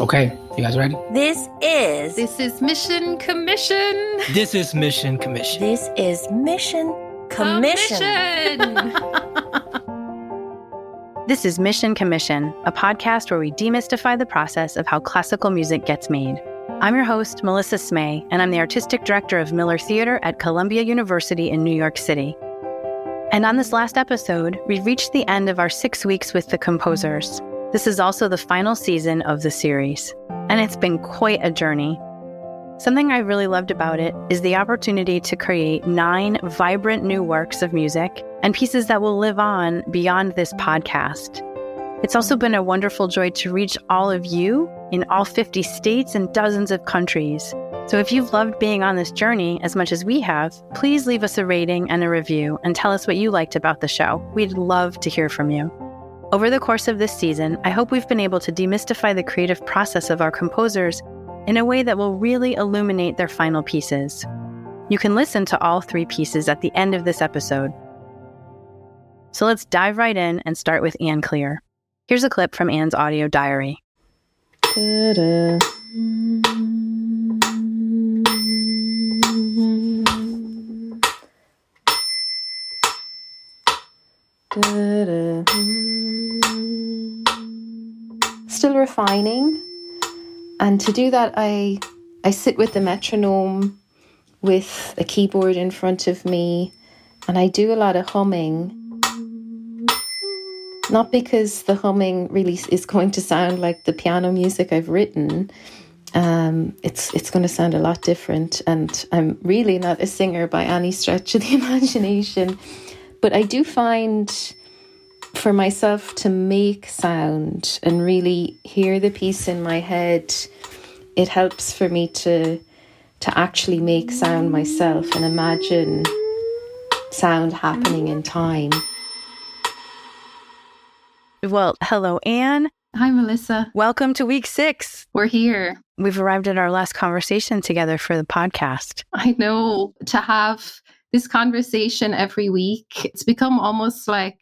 Okay, you guys ready? This is. This is Mission Commission. This is Mission Commission. This is Mission Commission. Commission. This is Mission Commission, a podcast where we demystify the process of how classical music gets made. I'm your host, Melissa Smey, and I'm the artistic director of Miller Theater at Columbia University in New York City. And on this last episode, we've reached the end of our six weeks with the composers. This is also the final season of the series, and it's been quite a journey. Something I really loved about it is the opportunity to create nine vibrant new works of music and pieces that will live on beyond this podcast. It's also been a wonderful joy to reach all of you in all 50 states and dozens of countries. So if you've loved being on this journey as much as we have, please leave us a rating and a review and tell us what you liked about the show. We'd love to hear from you. Over the course of this season, I hope we've been able to demystify the creative process of our composers in a way that will really illuminate their final pieces. You can listen to all three pieces at the end of this episode. So let's dive right in and start with Ann Cleare. Here's a clip from Ann's audio diary. Da-da. And to do that, I I sit with the metronome with a keyboard in front of me, and I do a lot of humming. Not because the humming really is going to sound like the piano music I've written. Um, it's it's going to sound a lot different, and I'm really not a singer by any stretch of the imagination. But I do find for myself to make sound and really hear the piece in my head, it helps for me to to actually make sound myself and imagine sound happening in time. Well, hello, Ann. Hi, Melissa. Welcome to week six. We're here. We've arrived at our last conversation together for the podcast. I know to have this conversation every week, it's become almost like,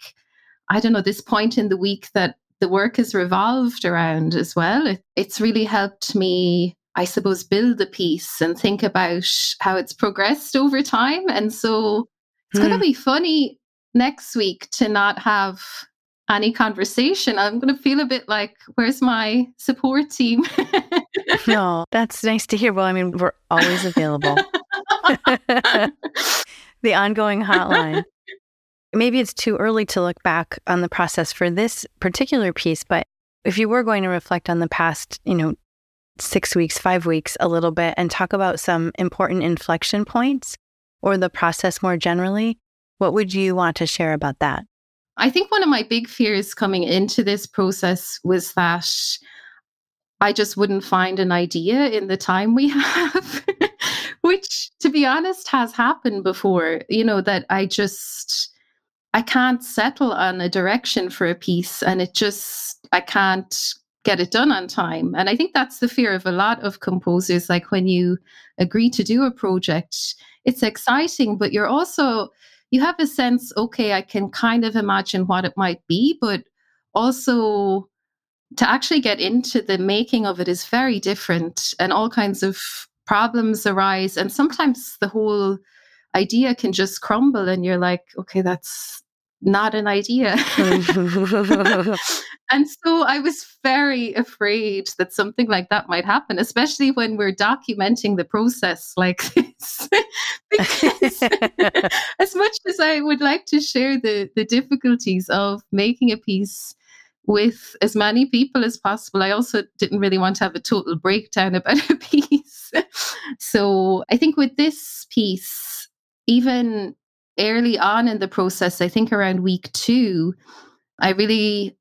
I don't know, this point in the week that the work is revolved around as well. It, it's really helped me, I suppose, build the piece and think about how it's progressed over time. And so it's going to hmm. be funny next week to not have any conversation. I'm going to feel a bit like, where's my support team? No, that's nice to hear. Well, I mean, we're always available. the ongoing hotline. Maybe it's too early to look back on the process for this particular piece, but if you were going to reflect on the past, you know, six weeks, five weeks, a little bit, and talk about some important inflection points or the process more generally, what would you want to share about that? I think one of my big fears coming into this process was that I just wouldn't find an idea in the time we have, which, to be honest, has happened before. You know, that I just, I can't settle on a direction for a piece and it just, I can't get it done on time. And I think that's the fear of a lot of composers. Like when you agree to do a project, it's exciting, but you're also, you have a sense, okay, I can kind of imagine what it might be, but also to actually get into the making of it is very different and all kinds of problems arise. And sometimes the whole idea can just crumble and you're like, okay, that's not an idea. and so I was very afraid that something like that might happen, especially when we're documenting the process like this. because as much as I would like to share the, the difficulties of making a piece with as many people as possible, I also didn't really want to have a total breakdown about a piece. so I think with this piece, even early on in the process, I think around week two, I really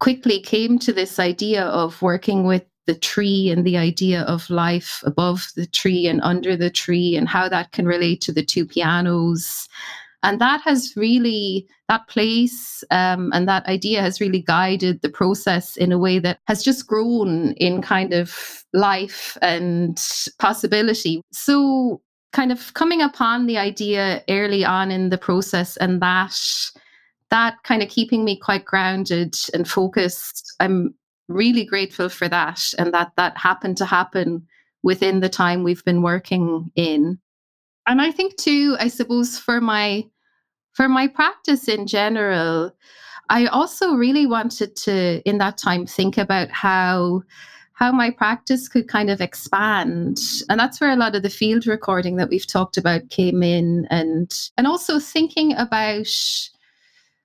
quickly came to this idea of working with the tree and the idea of life above the tree and under the tree and how that can relate to the two pianos. And that has really, that place um, and that idea has really guided the process in a way that has just grown in kind of life and possibility. So, kind of coming upon the idea early on in the process and that that kind of keeping me quite grounded and focused i'm really grateful for that and that that happened to happen within the time we've been working in. And I think too, I suppose for my for my practice in general, I also really wanted to in that time think about how how my practice could kind of expand and that's where a lot of the field recording that we've talked about came in and and also thinking about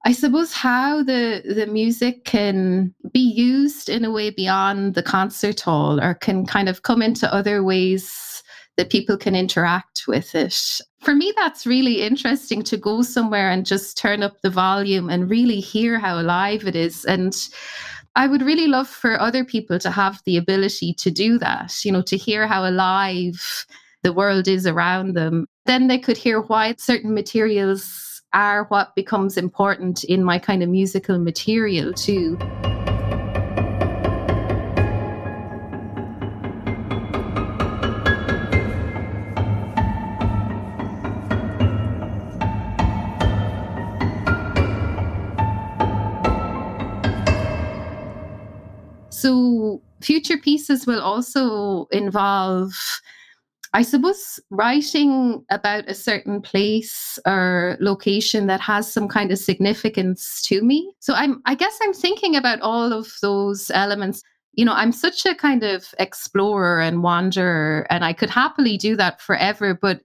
I suppose how the the music can be used in a way beyond the concert hall or can kind of come into other ways that people can interact with it. For me, that's really interesting to go somewhere and just turn up the volume and really hear how alive it is. And I would really love for other people to have the ability to do that, you know, to hear how alive the world is around them. Then they could hear why certain materials are what becomes important in my kind of musical material too. So future pieces will also involve I suppose writing about a certain place or location that has some kind of significance to me. So I'm I guess I'm thinking about all of those elements. You know, I'm such a kind of explorer and wanderer and I could happily do that forever, but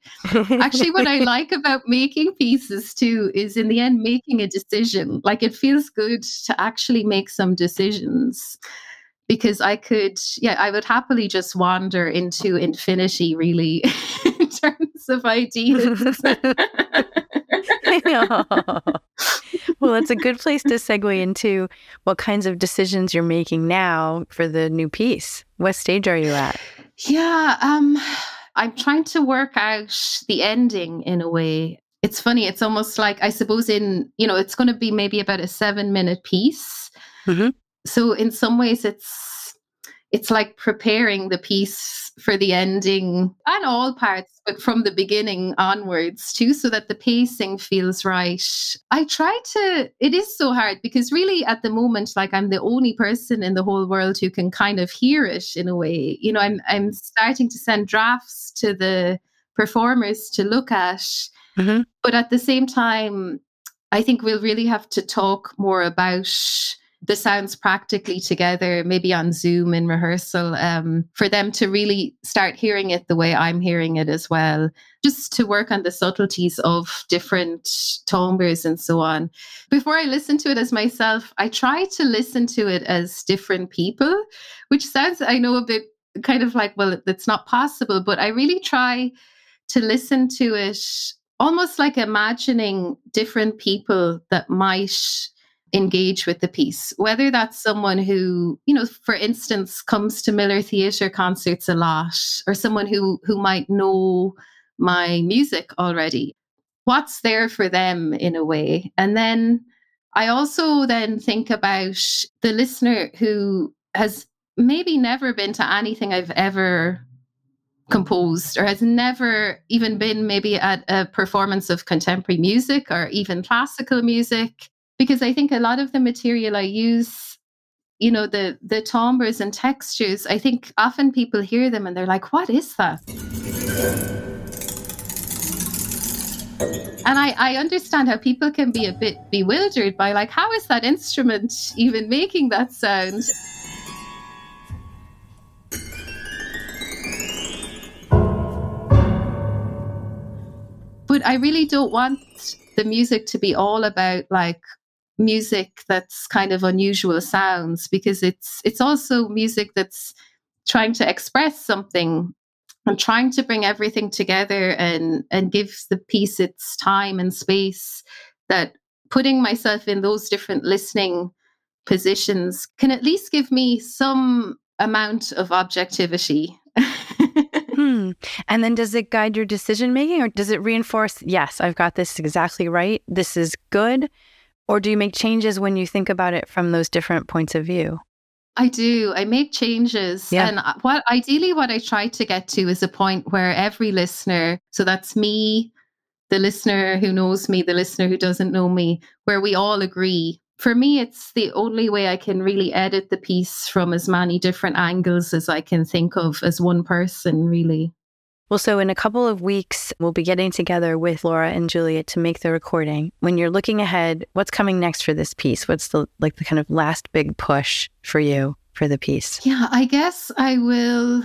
actually what I like about making pieces too is in the end making a decision. Like it feels good to actually make some decisions because I could, yeah, I would happily just wander into infinity, really, in terms of ideas. well, it's a good place to segue into what kinds of decisions you're making now for the new piece. What stage are you at? Yeah, um, I'm trying to work out the ending in a way. It's funny. It's almost like I suppose in you know it's going to be maybe about a seven minute piece. Mm-hmm so in some ways it's it's like preparing the piece for the ending and all parts but from the beginning onwards too so that the pacing feels right i try to it is so hard because really at the moment like i'm the only person in the whole world who can kind of hear it in a way you know i'm i'm starting to send drafts to the performers to look at mm-hmm. but at the same time i think we'll really have to talk more about the sounds practically together, maybe on Zoom in rehearsal, um, for them to really start hearing it the way I'm hearing it as well, just to work on the subtleties of different timbres and so on. Before I listen to it as myself, I try to listen to it as different people, which sounds, I know, a bit kind of like, well, it's not possible, but I really try to listen to it almost like imagining different people that might engage with the piece, whether that's someone who, you know, for instance, comes to Miller Theatre concerts a lot, or someone who who might know my music already. What's there for them in a way? And then I also then think about the listener who has maybe never been to anything I've ever composed or has never even been maybe at a performance of contemporary music or even classical music because I think a lot of the material I use, you know, the the timbres and textures, I think often people hear them and they're like, "What is that?" And I, I understand how people can be a bit bewildered by like, how is that instrument even making that sound? But I really don't want the music to be all about like music that's kind of unusual sounds because it's it's also music that's trying to express something and trying to bring everything together and and give the piece its time and space that putting myself in those different listening positions can at least give me some amount of objectivity hmm. And then does it guide your decision making or does it reinforce, yes, I've got this exactly right. This is good. Or do you make changes when you think about it from those different points of view? I do. I make changes. Yeah. And uh, what ideally what I try to get to is a point where every listener, so that's me, the listener who knows me, the listener who doesn't know me, where we all agree for me, it's the only way I can really edit the piece from as many different angles as I can think of as one person, really. Well, so in a couple of weeks, we'll be getting together with Laura and Juliet to make the recording. When you're looking ahead, what's coming next for this piece? What's the like the kind of last big push for you for the piece? Yeah, I guess I will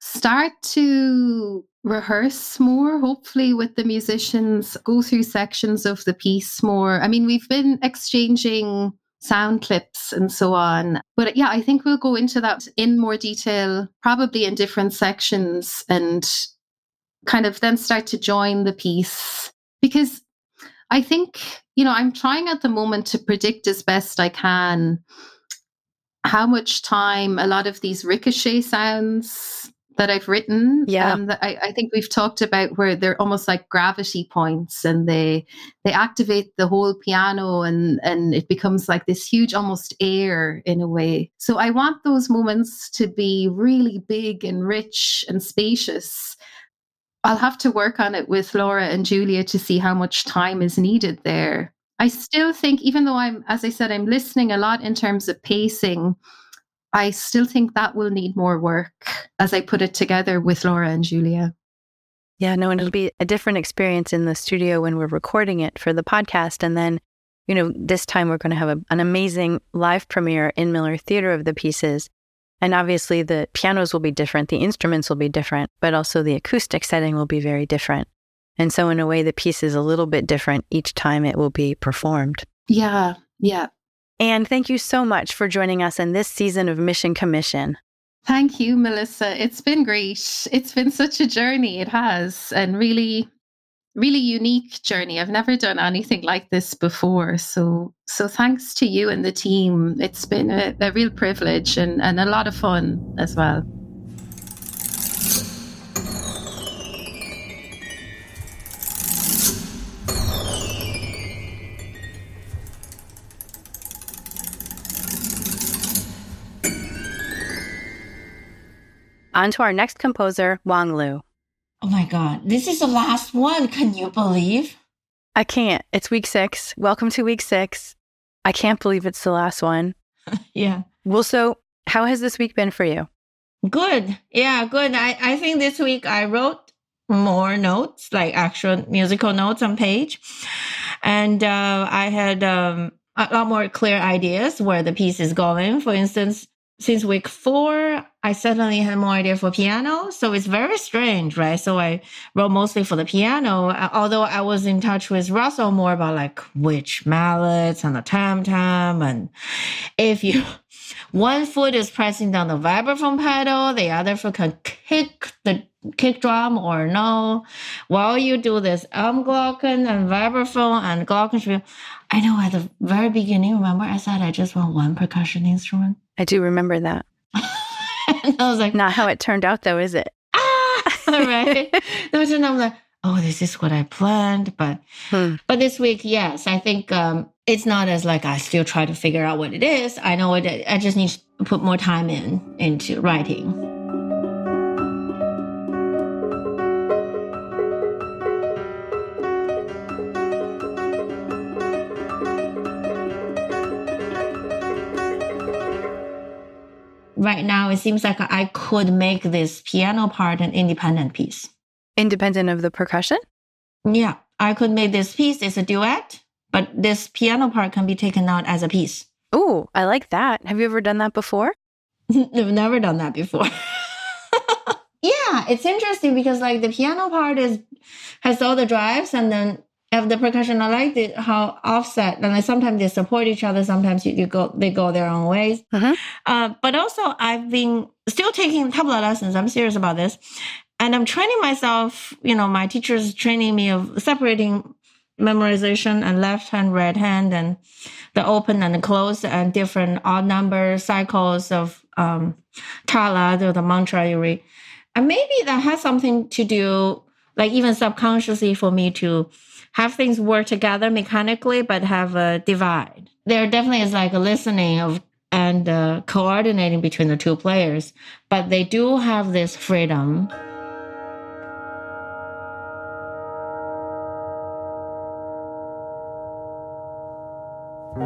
start to rehearse more, hopefully, with the musicians, go through sections of the piece more. I mean, we've been exchanging sound clips and so on. But yeah, I think we'll go into that in more detail, probably in different sections, and kind of then start to join the piece. Because I think, you know, I'm trying at the moment to predict as best I can how much time a lot of these ricochet sounds that I've written. Yeah. Um, that I, I think we've talked about where they're almost like gravity points and they they activate the whole piano and and it becomes like this huge almost air in a way. So I want those moments to be really big and rich and spacious. I'll have to work on it with Laura and Julia to see how much time is needed there. I still think, even though I'm, as I said, I'm listening a lot in terms of pacing, I still think that will need more work as I put it together with Laura and Julia. Yeah, no, and it'll be a different experience in the studio when we're recording it for the podcast. And then, you know, this time we're going to have a, an amazing live premiere in Miller Theater of the pieces. And obviously, the pianos will be different, the instruments will be different, but also the acoustic setting will be very different. And so, in a way, the piece is a little bit different each time it will be performed. Yeah, yeah. And thank you so much for joining us in this season of Mission Commission. Thank you, Melissa. It's been great. It's been such a journey. It has, and really, really unique journey. I've never done anything like this before. So, so thanks to you and the team. It's been a, a real privilege and, and a lot of fun as well. On to our next composer, Wang Lu. Oh my God, this is the last one. Can you believe? I can't. It's week six. Welcome to week six. I can't believe it's the last one. yeah. Well, so how has this week been for you? Good. Yeah, good. I, I think this week I wrote more notes, like actual musical notes on page. And uh, I had um, a lot more clear ideas where the piece is going. For instance, since week four, I suddenly had more idea for piano. So it's very strange, right? So I wrote mostly for the piano, uh, although I was in touch with Russell more about like which mallets and the tam tam. And if you, one foot is pressing down the vibraphone pedal, the other foot can kick the kick drum or no. While you do this Almglocken and vibraphone and glockenspiel, I know at the very beginning, remember I said I just want one percussion instrument? I do remember that. I was like, Not how it turned out, though, is it? ah, right. and I'm like, oh, this is what I planned. But Hmm. but this week, yes, I think um, it's not as like I still try to figure out what it is. I know it. I just need to put more time in into writing. Right now, it seems like I could make this piano part an independent piece. Independent of the percussion? Yeah, I could make this piece as a duet, but this piano part can be taken out as a piece. Oh, I like that. Have you ever done that before? I've never done that before. yeah, it's interesting because like the piano part is has all the drives, and then have the percussion. I like the, how offset, and like sometimes they support each other. Sometimes you, you go they go their own ways. Mhm. Uh, but also, I've been still taking tabla lessons. I'm serious about this, and I'm training myself. You know, my teacher's training me of separating memorization and left hand, right hand, and the open and the close and different odd number cycles of um, tala, or the mantra you read. And maybe that has something to do, like even subconsciously for me to have things work together mechanically, but have a divide. There definitely is like a listening of and uh, coordinating between the two players, but they do have this freedom. Would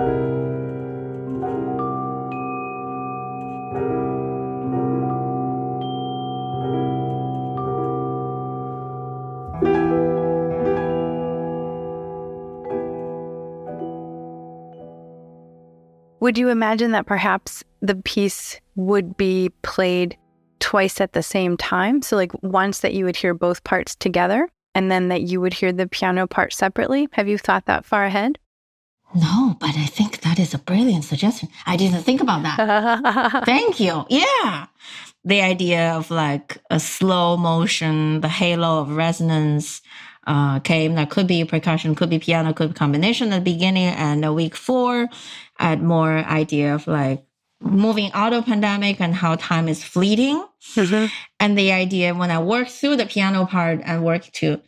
you imagine that perhaps the piece would be played twice at the same time? So, like once that you would hear both parts together and then that you would hear the piano part separately? Have you thought that far ahead? No, but I think that is a brilliant suggestion. I didn't think about that. Thank you. Yeah. The idea of like a slow motion, the halo of resonance uh, came. That could be percussion, could be piano, could be combination at the beginning. And a week four, add more idea of like moving out of pandemic and how time is fleeting. Mm-hmm. And the idea when I work through the piano part and work to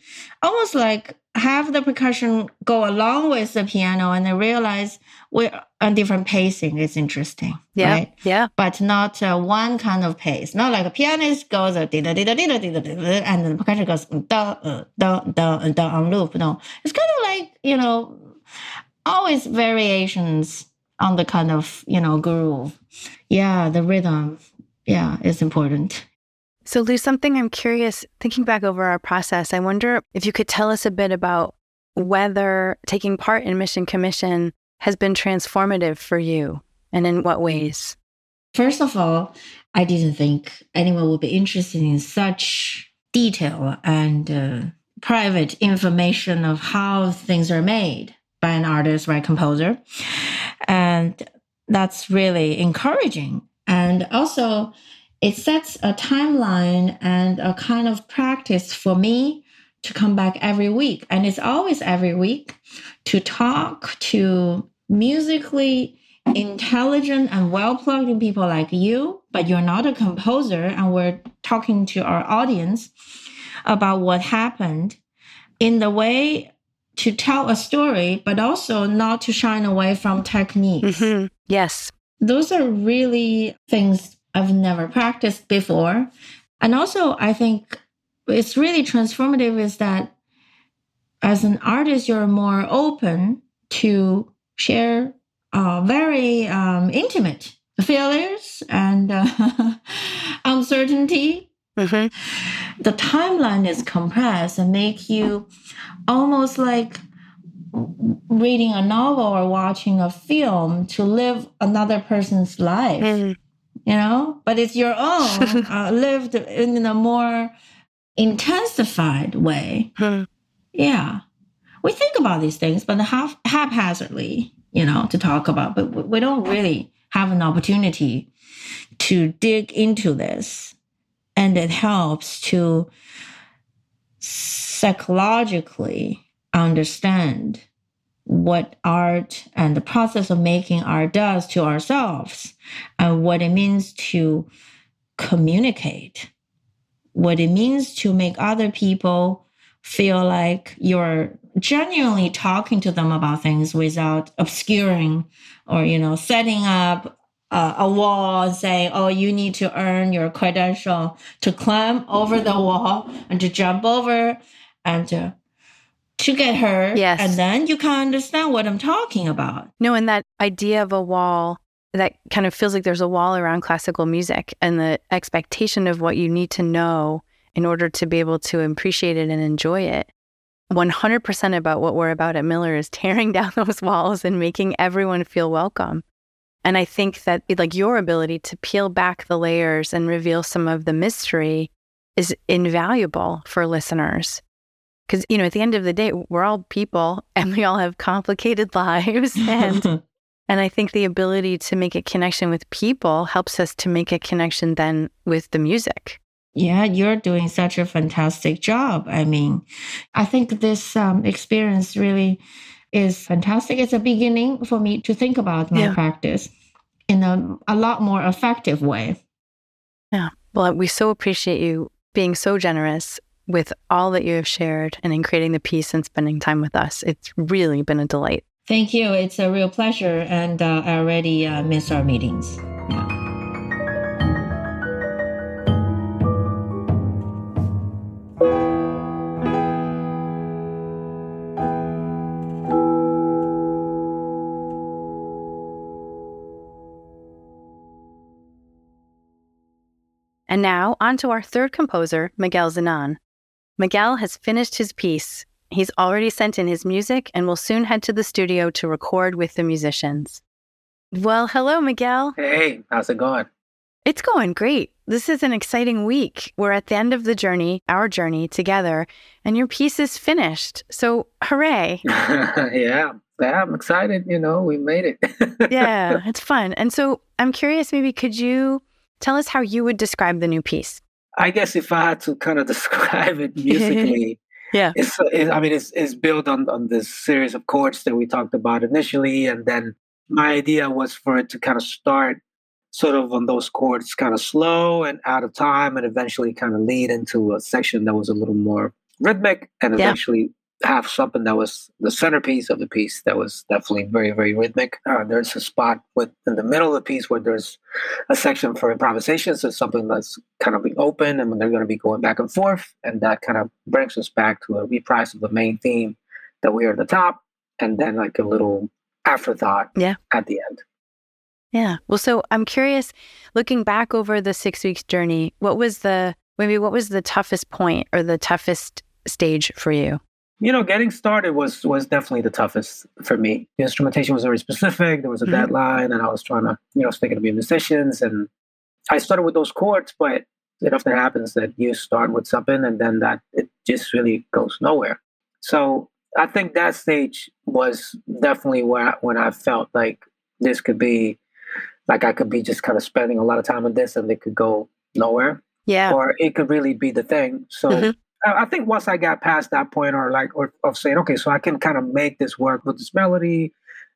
almost like have the percussion go along with the piano and then realize we're on different pacing is interesting. Yeah. Right? Yeah. But not uh, one kind of pace. Not like a pianist goes uh, da da da da da da da and the percussion goes da uh, da da da on loop. No, it's kind of like you know always variations on the kind of you know groove. Yeah, the rhythm. Yeah, is important. So, Lu, something I'm curious, thinking back over our process, I wonder if you could tell us a bit about whether taking part in Mission Commission has been transformative for you and in what ways? First of all, I didn't think anyone would be interested in such detail and uh, private information of how things are made by an artist, by a composer. And that's really encouraging. And also, it sets a timeline and a kind of practice for me to come back every week. And it's always every week to talk to musically intelligent and well plugged in people like you, but you're not a composer. And we're talking to our audience about what happened in the way to tell a story, but also not to shine away from techniques. Mm-hmm. Yes. Those are really things I've never practiced before. And also, I think it's really transformative is that as an artist, you're more open to share uh, very um, intimate failures and uh, uncertainty. Mm-hmm. The timeline is compressed and make you almost like reading a novel or watching a film to live another person's life. Mm you know, but it's your own uh, lived in a more intensified way. Hmm. Yeah. We think about these things, but half, haphazardly, you know, to talk about, but we don't really have an opportunity to dig into this. And it helps to psychologically understand what art and the process of making art does to ourselves and what it means to communicate, what it means to make other people feel like you're genuinely talking to them about things without obscuring or, you know, setting up uh, a wall and saying, oh, you need to earn your credential to climb over the wall and to jump over and to to get her. Yes. And then you can understand what I'm talking about. No, and that idea of a wall that kind of feels like there's a wall around classical music and the expectation of what you need to know in order to be able to appreciate it and enjoy it. 100% about what we're about at Miller is tearing down those walls and making everyone feel welcome. And I think that like your ability to peel back the layers and reveal some of the mystery is invaluable for listeners because you know at the end of the day we're all people and we all have complicated lives. And and i think the ability to make a connection with people helps us to make a connection then with the music. Yeah you're doing such a fantastic job. I mean i think this um, experience really is fantastic. It's a beginning for me to think about my yeah. practice in a, a lot more effective way. Yeah. Well we so appreciate you being so generous with all that you have shared and in creating the piece and spending time with us. It's really been a delight. Thank you. It's a real pleasure. And uh, I already uh, miss our meetings. Yeah. And now, on to our third composer, Miguel Zenon. Miguel has finished his piece. He's already sent in his music and will soon head to the studio to record with the musicians. Well, hello, Miguel. Hey, how's it going? It's going great. This is an exciting week. We're at the end of the journey, our journey together, and your piece is finished. So, hooray. yeah, yeah, I'm excited. You know, we made it. yeah, it's fun. And so, I'm curious maybe could you tell us how you would describe the new piece? I guess if I had to kind of describe it musically, yeah, it's, it, I mean, it's, it's built on, on this series of chords that we talked about initially. And then my idea was for it to kind of start sort of on those chords kind of slow and out of time and eventually kind of lead into a section that was a little more rhythmic and Yeah. eventually have something that was the centerpiece of the piece that was definitely very very rhythmic uh, there's a spot with in the middle of the piece where there's a section for improvisation so something that's kind of being open and they're going to be going back and forth and that kind of brings us back to a reprise of the main theme that we are at the top and then like a little afterthought Yeah. at the end Yeah. Well, so I'm curious, looking back over the six weeks journey, what was the maybe what was the toughest point or the toughest stage for you? You know getting started was was definitely the toughest for me the instrumentation was very specific there was a Mhm. deadline and i was trying to you know speaking to be musicians and i started with those chords but it often happens that you start with something and then that it just really goes nowhere so i think that stage was definitely where when i felt like this could be like i could be just kind of spending a lot of time on this and it could go nowhere Yeah. or it could really be the thing. So Mhm. I think once I got past that point, or like, or of saying, okay, so I can kind of make this work with this melody,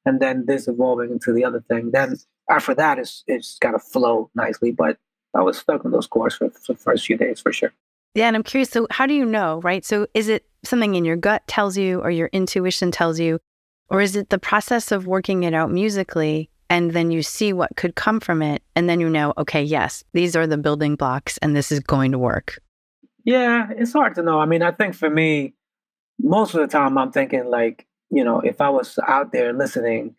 and then this evolving into the other thing. Then after that, it's it's got to flow nicely. But I was stuck in those chords for, for the first few days for sure. Yeah, and I'm curious. So, how do you know, right? So, is it something in your gut tells you, or your intuition tells you, or is it the process of working it out musically, and then you see what could come from it, and then you know, okay, yes, these are the building blocks, and this is going to work. Yeah, it's hard to know. I mean, I think for me, most of the time, I'm thinking like, you know, if I was out there listening,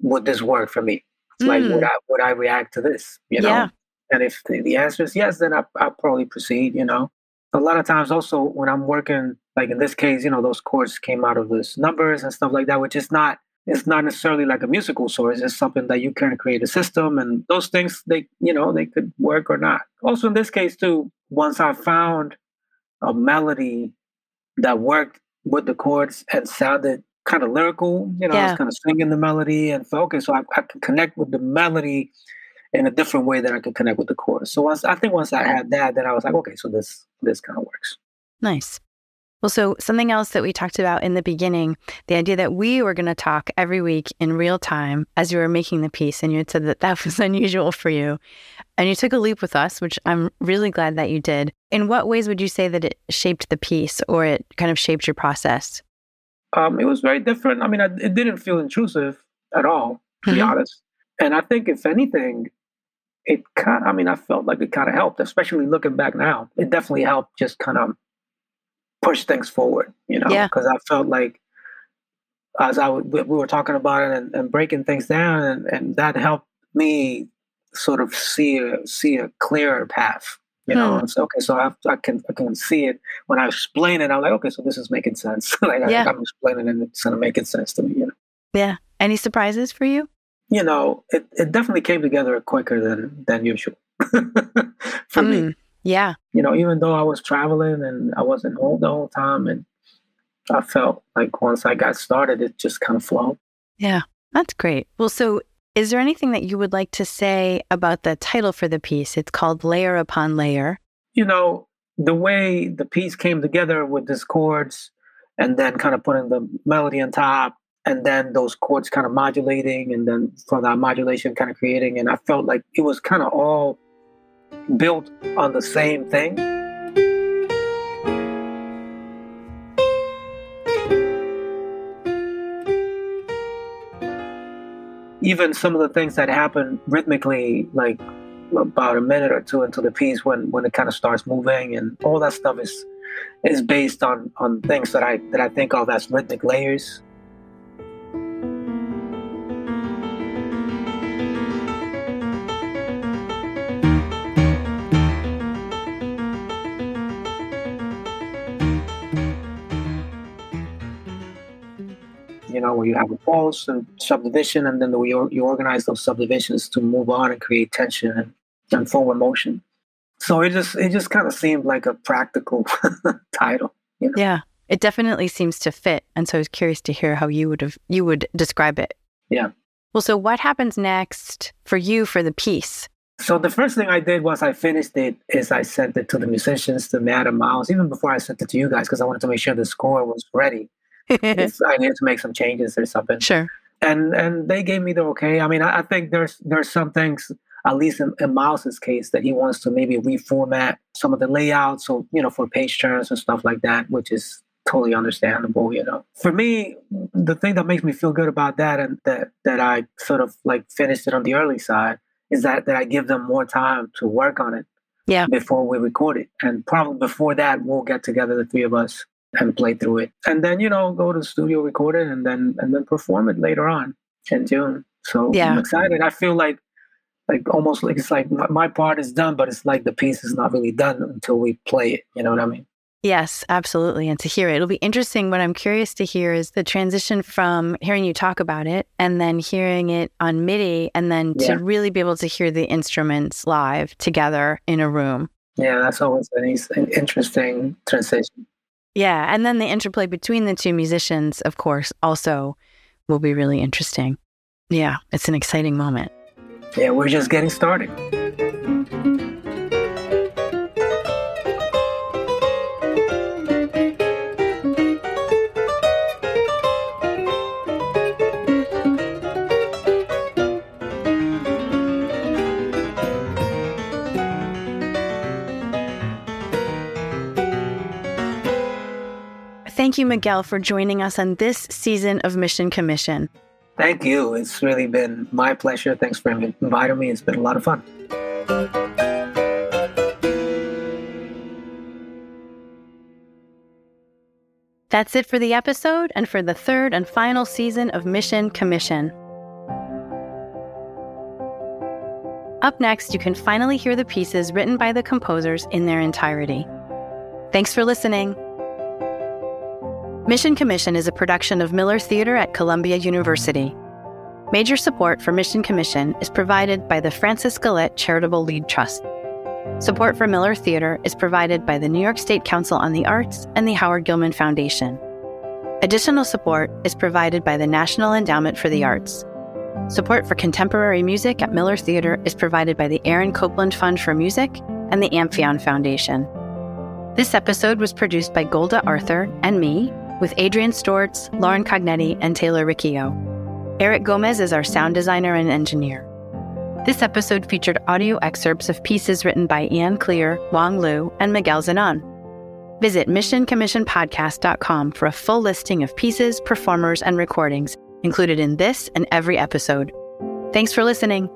would this work for me? Like, would mm. I would I react to this? You know, Yeah. and if the, the answer is yes, then I I'll probably proceed. You know, a lot of times also when I'm working, like in this case, you know, those chords came out of those numbers and stuff like that, which is not it's not necessarily like a musical source. It's something that you can create a system, and those things they you know they could work or not. Also in this case too, once I found a melody that worked with the chords and sounded kind of lyrical, you know, I was kind of singing the melody and focus, so I, I could connect with the melody in a different way than I could connect with the chorus. So once I think once I had that, then I was like, okay, so this this kind of works. Nice. Well, so something else that we talked about in the beginning, the idea that we were going to talk every week in real time as you were making the piece, and you had said that that was unusual for you. And you took a leap with us, which I'm really glad that you did. In what ways would you say that it shaped the piece or it kind of shaped your process? Um, it was very different. I mean, I, it didn't feel intrusive at all, to be Mhm. honest. And I think if anything, it kind. I mean, I felt like it kind of helped, especially looking back now. It definitely helped just kind of push things forward, you know, Yeah. because I felt like as I w- we we were talking about it and, and breaking things down, and, and that helped me sort of see a see a clearer path. You know, Hmm. and so okay, so I, I can I can see it when I explain it. I'm like, okay, so this is making sense. like I- Yeah. I'm explaining it, and it's kind of making sense to me. You know, Yeah. Any surprises for you? you know, it, it definitely came together quicker than than usual for me. Yeah. You know, even though I was traveling and I wasn't home the whole time, and I felt like once I got started, it just kind of flowed. Yeah. That's great. Well, so is there anything that you would like to say about the title for the piece? It's called Layer Upon Layer. you know, the way the piece came together with these chords and then kind of putting the melody on top and then those chords kind of modulating and then from that modulation kind of creating and I felt like it was kind of all built on the same thing. Even some of the things that happen rhythmically, like about a minute or two into the piece when when it kind of starts moving and all that stuff is is based on on things that I that I think of as rhythmic layers. You know, where you have a pulse and subdivision, and then the, you, you organize those subdivisions to move on and create tension and, and forward motion. So it just it just kind of seemed like a practical title. You know? Yeah, it definitely seems to fit, and so I was curious to hear how you would have you would describe it. Yeah. Well, so what happens next for you for the piece? So the first thing I did was I finished it is I sent it to the musicians, to Matt and Miles, even before I sent it to you guys, because I wanted to make sure the score was ready. I needed to make some changes or something. Sure. And and they gave me the okay. I mean, I, I think there's there's some things, at least in, in Miles's case, that he wants to maybe reformat some of the layouts, so you know, for page turns and stuff like that, which is totally understandable, you know. For me, the thing that makes me feel good about that and that that I sort of like finished it on the early side is that that I give them more time to work on it. Yeah. Before we record it. And probably before that we'll get together the three of us and play through it. And then, you know, go to the studio, record it and then and then perform it later on in June. So yeah. I'm excited. I feel like like almost like it's like my, part is done, but it's like the piece is not really done until we play it. You know what I mean? Yes, absolutely. And to hear it, it'll be interesting. What I'm curious to hear is the transition from hearing you talk about it and then hearing it on MIDI and then yeah. to really be able to hear the instruments live together in a room. Yeah, that's always an interesting transition. Yeah. And then the interplay between the two musicians, of course, also will be really interesting. Yeah, it's an exciting moment. Yeah, we're just getting started. Thank you, Miguel, for joining us on this season of Mission Commission. Thank you. It's really been my pleasure. Thanks for inviting me. It's been a lot of fun. That's it for the episode and for the third and final season of Mission Commission. Up next, you can finally hear the pieces written by the composers in their entirety. Thanks for listening. Mission Commission is a production of Miller Theater at Columbia University. Major support for Mission Commission is provided by the Francis Goelet Charitable Lead Trust. Support for Miller Theater is provided by the New York State Council on the Arts and the Howard Gilman Foundation. Additional support is provided by the National Endowment for the Arts. Support for contemporary music at Miller Theater is provided by the Aaron Copland Fund for Music and the Amphion Foundation. This episode was produced by Golda Arthur and me, with Adrian Stortz, Lauren Cognetti, and Taylor Riccio. Eric Gomez is our sound designer and engineer. This episode featured audio excerpts of pieces written by Ann Cleare, Wang Lu, and Miguel Zenon. Visit missioncommissionpodcast.com for a full listing of pieces, performers, and recordings included in this and every episode. Thanks for listening.